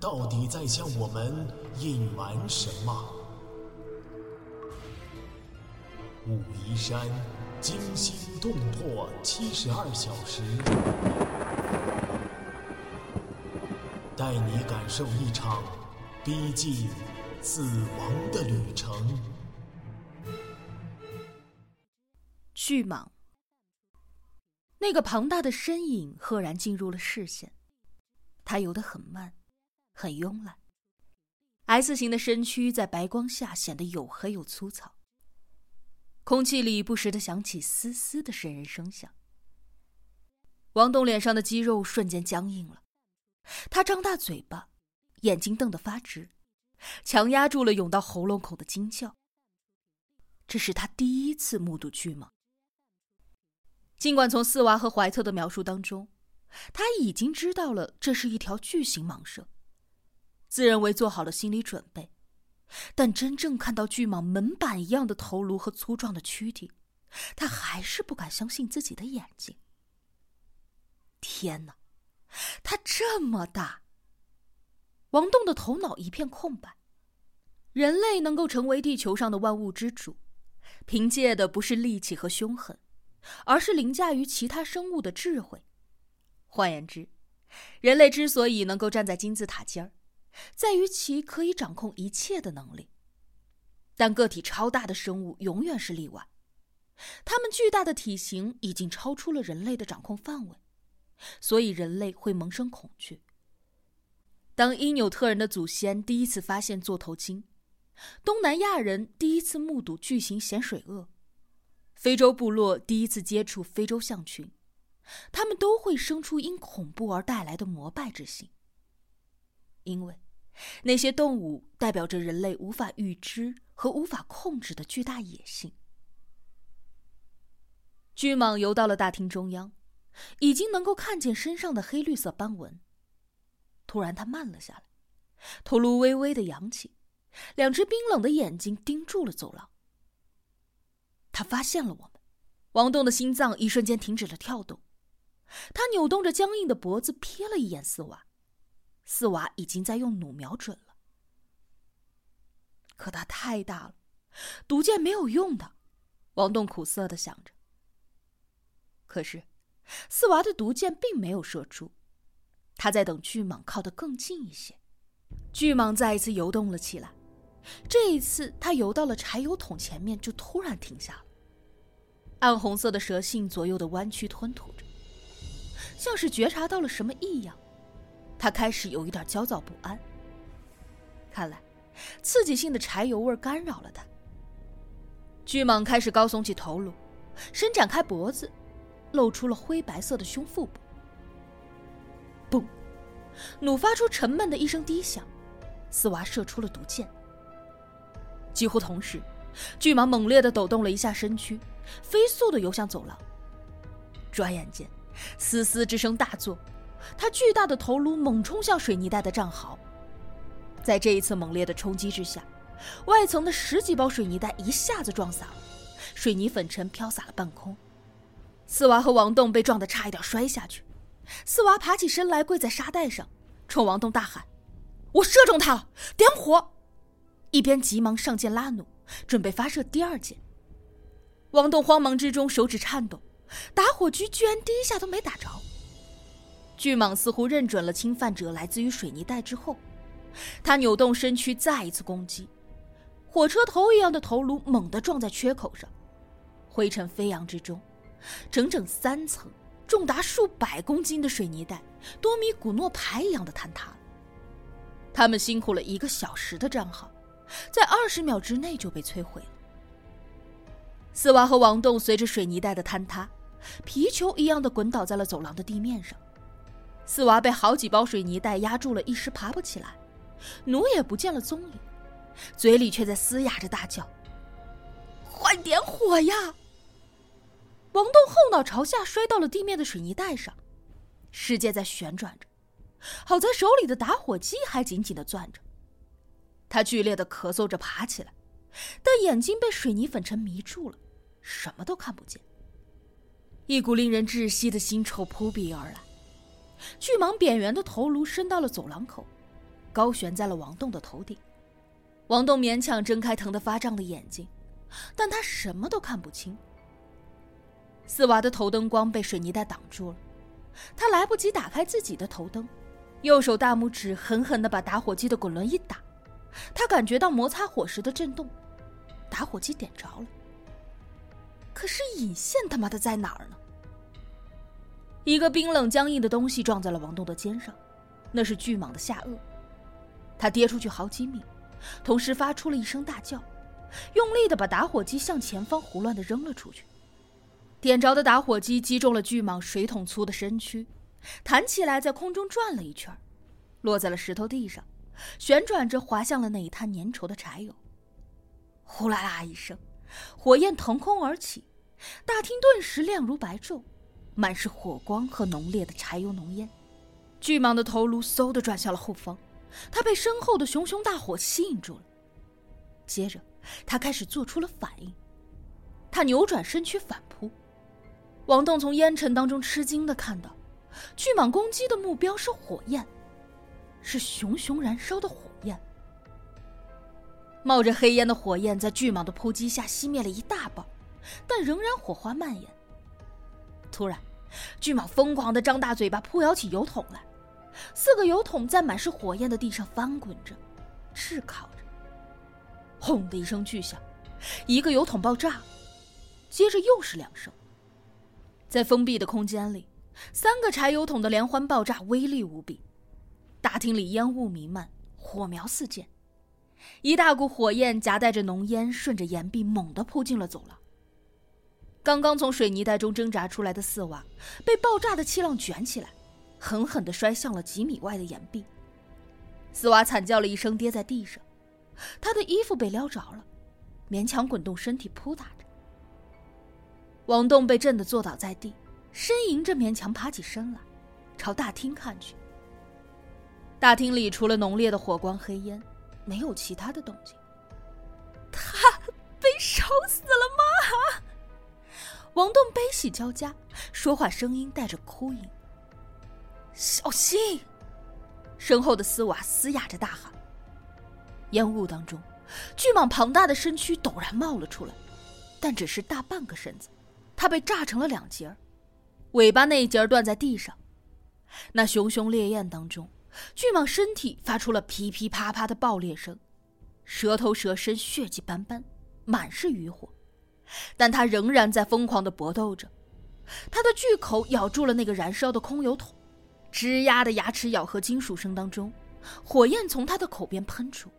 到底在向我们隐瞒什么？武夷山惊心动魄七十二小时，带你感受一场逼近死亡的旅程。巨蟒，那个庞大的身影赫然进入了视线。它游得很慢，很慵懒。S 型的身躯在白光下显得黝黑又粗糙。空气里不时的响起嘶嘶的渗人声响。王栋脸上的肌肉瞬间僵硬了，他张大嘴巴，眼睛瞪得发直，强压住了涌到喉咙口的惊叫。这是他第一次目睹巨蟒。尽管从四娃和怀特的描述当中，他已经知道了这是一条巨型蟒蛇，自认为做好了心理准备，但真正看到巨蟒门板一样的头颅和粗壮的躯体，他还是不敢相信自己的眼睛。天哪，它这么大！王栋的头脑一片空白。人类能够成为地球上的万物之主，凭借的不是力气和凶狠，而是凌驾于其他生物的智慧。换言之，人类之所以能够站在金字塔尖儿，在于其可以掌控一切的能力。但个体超大的生物永远是例外，它们巨大的体型已经超出了人类的掌控范围，所以人类会萌生恐惧。当因纽特人的祖先第一次发现座头鲸，东南亚人第一次目睹巨型咸水鳄，非洲部落第一次接触非洲象群。他们都会生出因恐怖而带来的膜拜之心，因为那些动物代表着人类无法预知和无法控制的巨大野性。巨蟒游到了大厅中央，已经能够看见身上的黑绿色斑纹。突然，它慢了下来，头颅微微的扬起，两只冰冷的眼睛盯住了走廊。它发现了我们，王栋的心脏一瞬间停止了跳动。他扭动着僵硬的脖子，瞥了一眼四娃，四娃已经在用弩瞄准了。可它太大了，毒箭没有用的。王栋苦涩的想着。可是，四娃的毒箭并没有射出，他在等巨蟒靠得更近一些。巨蟒再一次游动了起来，这一次，它游到了柴油桶前面，就突然停下了。暗红色的蛇信左右的弯曲吞吐着。像是觉察到了什么异样，他开始有一点焦躁不安。看来，刺激性的柴油味干扰了他。巨蟒开始高耸起头颅，伸展开脖子，露出了灰白色的胸腹部。嘣！弩发出沉闷的一声低响，斯娃射出了毒箭。几乎同时，巨蟒猛烈的抖动了一下身躯，飞速的游向走廊。转眼间。嘶嘶之声大作，他巨大的头颅猛冲向水泥袋的战壕。在这一次猛烈的冲击之下，外层的十几包水泥袋一下子撞洒了，水泥粉尘飘洒了半空。四娃和王栋被撞得差一点摔下去。四娃爬起身来，跪在沙袋上，冲王栋大喊：“我射中他了，点火！”一边急忙上箭拉弩，准备发射第二箭。王栋慌忙之中手指颤抖。打火机居然第一下都没打着。巨蟒似乎认准了侵犯者来自于水泥袋之后，它扭动身躯再一次攻击，火车头一样的头颅猛地撞在缺口上，灰尘飞扬之中，整整三层重达数百公斤的水泥袋，多米古诺牌一样的坍塌了。他们辛苦了一个小时的战壕，在二十秒之内就被摧毁了。四娃和王栋随着水泥袋的坍塌。皮球一样的滚倒在了走廊的地面上，四娃被好几包水泥袋压住了，一时爬不起来，弩也不见了踪影，嘴里却在嘶哑着大叫：“快点火呀！”王栋后脑朝下摔到了地面的水泥袋上，世界在旋转着，好在手里的打火机还紧紧的攥着。他剧烈的咳嗽着爬起来，但眼睛被水泥粉尘迷住了，什么都看不见。一股令人窒息的腥臭扑鼻而来，巨蟒扁圆的头颅伸到了走廊口，高悬在了王栋的头顶。王栋勉强睁开疼得发胀的眼睛，但他什么都看不清。四娃的头灯光被水泥袋挡住了，他来不及打开自己的头灯，右手大拇指狠狠地把打火机的滚轮一打，他感觉到摩擦火石的震动，打火机点着了。可是引线他妈的在哪儿呢？一个冰冷僵硬的东西撞在了王栋的肩上，那是巨蟒的下颚，他跌出去好几米，同时发出了一声大叫，用力的把打火机向前方胡乱的扔了出去。点着的打火机击中了巨蟒水桶粗的身躯，弹起来在空中转了一圈，落在了石头地上，旋转着滑向了那一滩粘稠的柴油。呼啦啦一声，火焰腾空而起，大厅顿时亮如白昼，满是火光和浓烈的柴油浓烟。巨蟒的头颅嗖的转向了后方，它被身后的熊熊大火吸引住了。接着，它开始做出了反应，它扭转身躯反扑。王栋从烟尘当中吃惊的看到，巨蟒攻击的目标是火焰，是熊熊燃烧的火焰。冒着黑烟的火焰在巨蟒的扑击下熄灭了一大半，但仍然火花蔓延。突然，巨蟒疯狂的张大嘴巴扑咬起油桶来，四个油桶在满是火焰的地上翻滚着，炙烤着。轰的一声巨响，一个油桶爆炸，接着又是两声。在封闭的空间里，三个柴油桶的连环爆炸威力无比，大厅里烟雾弥漫，火苗四溅，一大股火焰夹带着浓烟，顺着岩壁猛地扑进了走廊。刚刚从水泥袋中挣扎出来的四娃，被爆炸的气浪卷起来，狠狠地摔向了几米外的岩壁。四娃惨叫了一声，跌在地上，他的衣服被撩着了，勉强滚动身体扑打着。王栋被震得坐倒在地，呻吟着勉强爬起身来，朝大厅看去。大厅里除了浓烈的火光黑烟，没有其他的动静。他被烧死了吗？王栋悲喜交加，说话声音带着哭音。小心！身后的丝瓦嘶哑着大喊。烟雾当中，巨蟒庞大的身躯陡然冒了出来，但只是大半个身子。它被炸成了两截儿，尾巴那一截儿断在地上。那熊熊烈焰当中，巨蟒身体发出了噼噼啪啪的爆裂声，蛇头蛇身血迹斑斑，满是余火，但它仍然在疯狂的搏斗着。它的巨口咬住了那个燃烧的空油桶，吱呀的牙齿咬合金属声当中，火焰从它的口边喷出。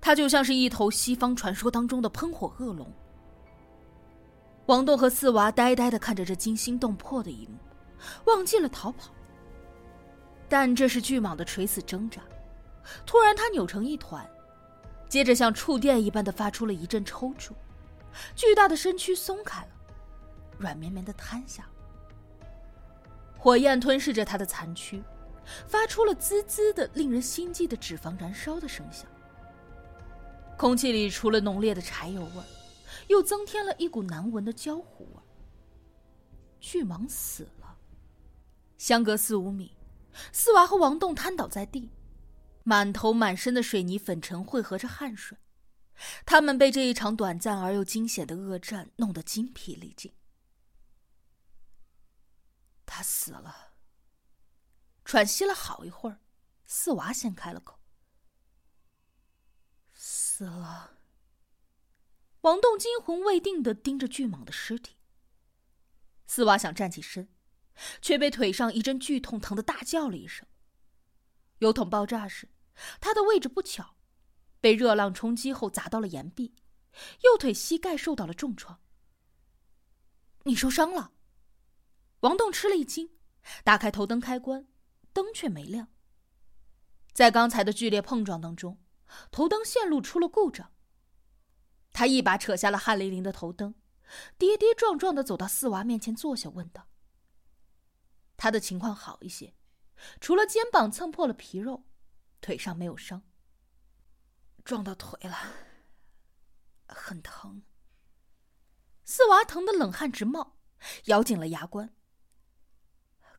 它就像是一头西方传说当中的喷火恶龙。王栋和四娃呆呆的看着这惊心动魄的一幕，忘记了逃跑。但这是巨蟒的垂死挣扎。突然，它扭成一团，接着像触电一般的发出了一阵抽搐，巨大的身躯松开了，软绵绵的瘫下。火焰吞噬着它的残躯，发出了滋滋的、令人心悸的脂肪燃烧的声响。空气里除了浓烈的柴油味。又增添了一股难闻的焦糊味。巨蟒死了。相隔四五米，四娃和王栋瘫倒在地，满头满身的水泥粉尘汇合着汗水，他们被这一场短暂而又惊险的恶战弄得精疲力尽。他死了。喘息了好一会儿，四娃先开了口：“死了。”王栋惊魂未定的盯着巨蟒的尸体。四娃想站起身，却被腿上一阵剧痛疼的大叫了一声。油桶爆炸时，他的位置不巧，被热浪冲击后砸到了岩壁，右腿膝盖受到了重创。你受伤了？王栋吃了一惊，打开头灯开关，灯却没亮。在刚才的剧烈碰撞当中，头灯线路出了故障。他一把扯下了汗淋淋的头灯，跌跌撞撞的走到四娃面前坐下，问道：“他的情况好一些，除了肩膀蹭破了皮肉，腿上没有伤。撞到腿了，很疼。”四娃疼得冷汗直冒，咬紧了牙关。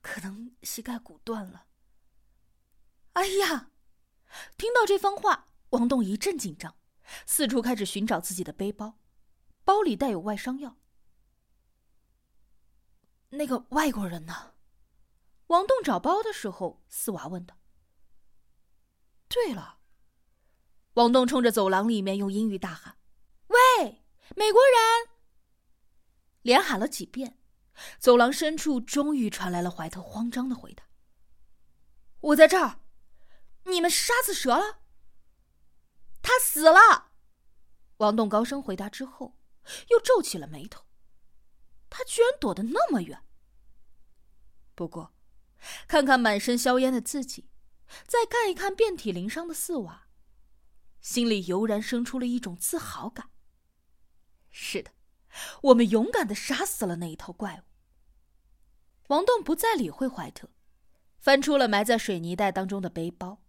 可能膝盖骨断了。哎呀！听到这番话，王栋一阵紧张，四处开始寻找自己的背包，包里带有外伤药。那个外国人呢？王栋找包的时候，四娃问道。对了，王栋冲着走廊里面用英语大喊：“喂，美国人！”连喊了几遍，走廊深处终于传来了怀特慌张的回答：“我在这儿。”你们杀死蛇了？他死了！王栋高声回答之后，又皱起了眉头。他居然躲得那么远。不过，看看满身硝烟的自己，再看一看遍体鳞伤的四娃，心里油然生出了一种自豪感。是的，我们勇敢的杀死了那一头怪物。王栋不再理会怀特，翻出了埋在水泥袋当中的背包。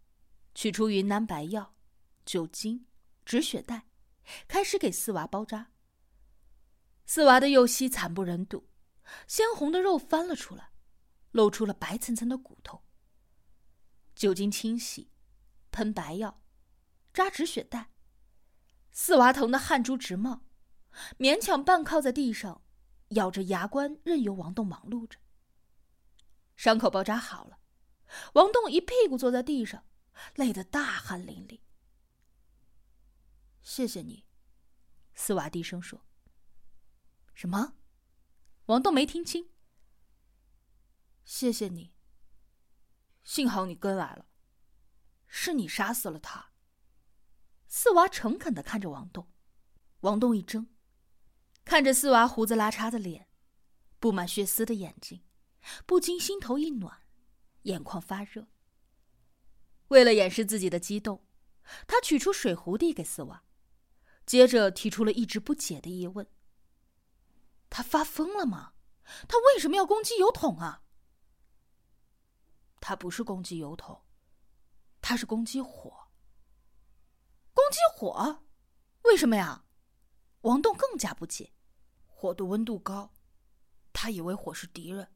取出云南白药、酒精、止血带，开始给四娃包扎。四娃的右膝惨不忍睹，鲜红的肉翻了出来，露出了白层层的骨头。酒精清洗，喷白药，扎止血带。四娃疼得汗珠直冒，勉强半靠在地上，咬着牙关，任由王栋忙碌着。伤口包扎好了，王栋一屁股坐在地上。累得大汗淋漓。谢谢你，四娃低声说。什么？王栋没听清。谢谢你。幸好你跟来了，是你杀死了他。四娃诚恳的看着王栋，王栋一怔，看着四娃胡子拉碴的脸，布满血丝的眼睛，不禁心头一暖，眼眶发热。为了掩饰自己的激动，他取出水壶递给四娃，接着提出了一直不解的疑问：“他发疯了吗？他为什么要攻击油桶啊？”“他不是攻击油桶，他是攻击火。”“攻击火？为什么呀？”王栋更加不解。“火的温度高，他以为火是敌人。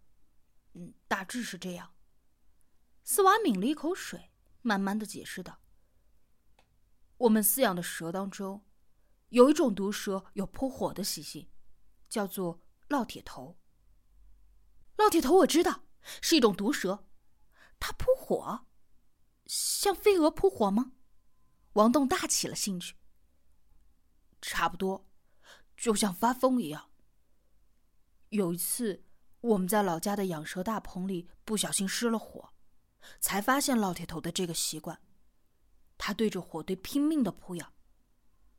嗯，大致是这样。”四娃抿了一口水。慢慢的解释道：“我们饲养的蛇当中，有一种毒蛇有扑火的习性，叫做烙铁头。烙铁头我知道，是一种毒蛇，它扑火，像飞蛾扑火吗？”王栋大起了兴趣。差不多，就像发疯一样。有一次，我们在老家的养蛇大棚里不小心失了火。才发现烙铁头的这个习惯，他对着火堆拼命的扑咬，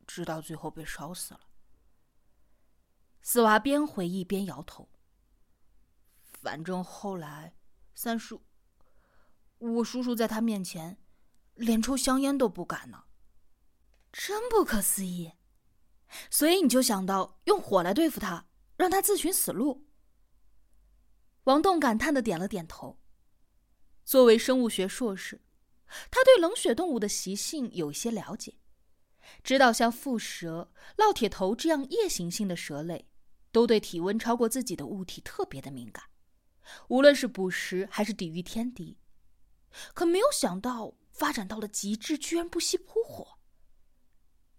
直到最后被烧死了。四娃边回忆边摇头。反正后来，三叔，我叔叔在他面前，连抽香烟都不敢呢。真不可思议，所以你就想到用火来对付他，让他自寻死路。王栋感叹的点了点头。作为生物学硕士，他对冷血动物的习性有一些了解，知道像蝮蛇、烙铁头这样夜行性的蛇类，都对体温超过自己的物体特别的敏感，无论是捕食还是抵御天敌。可没有想到发展到了极致，居然不惜扑火。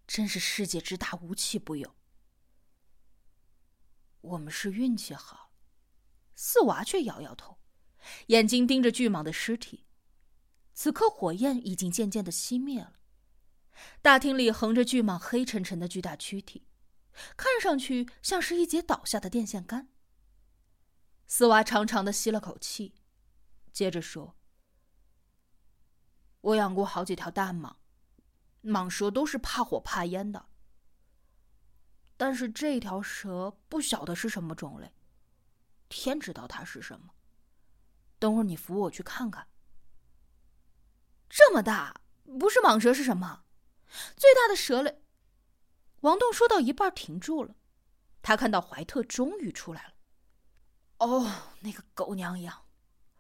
真是世界之大，无奇不有。我们是运气好，四娃却摇摇头。眼睛盯着巨蟒的尸体，此刻火焰已经渐渐的熄灭了。大厅里横着巨蟒黑沉沉的巨大躯体，看上去像是一节倒下的电线杆。四娃长长的吸了口气，接着说：“我养过好几条大蟒，蟒蛇都是怕火怕烟的。但是这条蛇不晓得是什么种类，天知道它是什么。”等会儿你扶我去看看。这么大，不是蟒蛇是什么？最大的蛇类。王栋说到一半停住了，他看到怀特终于出来了。哦，那个狗娘养！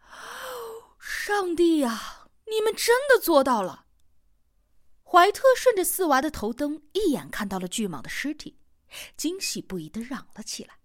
上帝呀，你们真的做到了！怀特顺着四娃的头灯，一眼看到了巨蟒的尸体，惊喜不已的嚷了起来。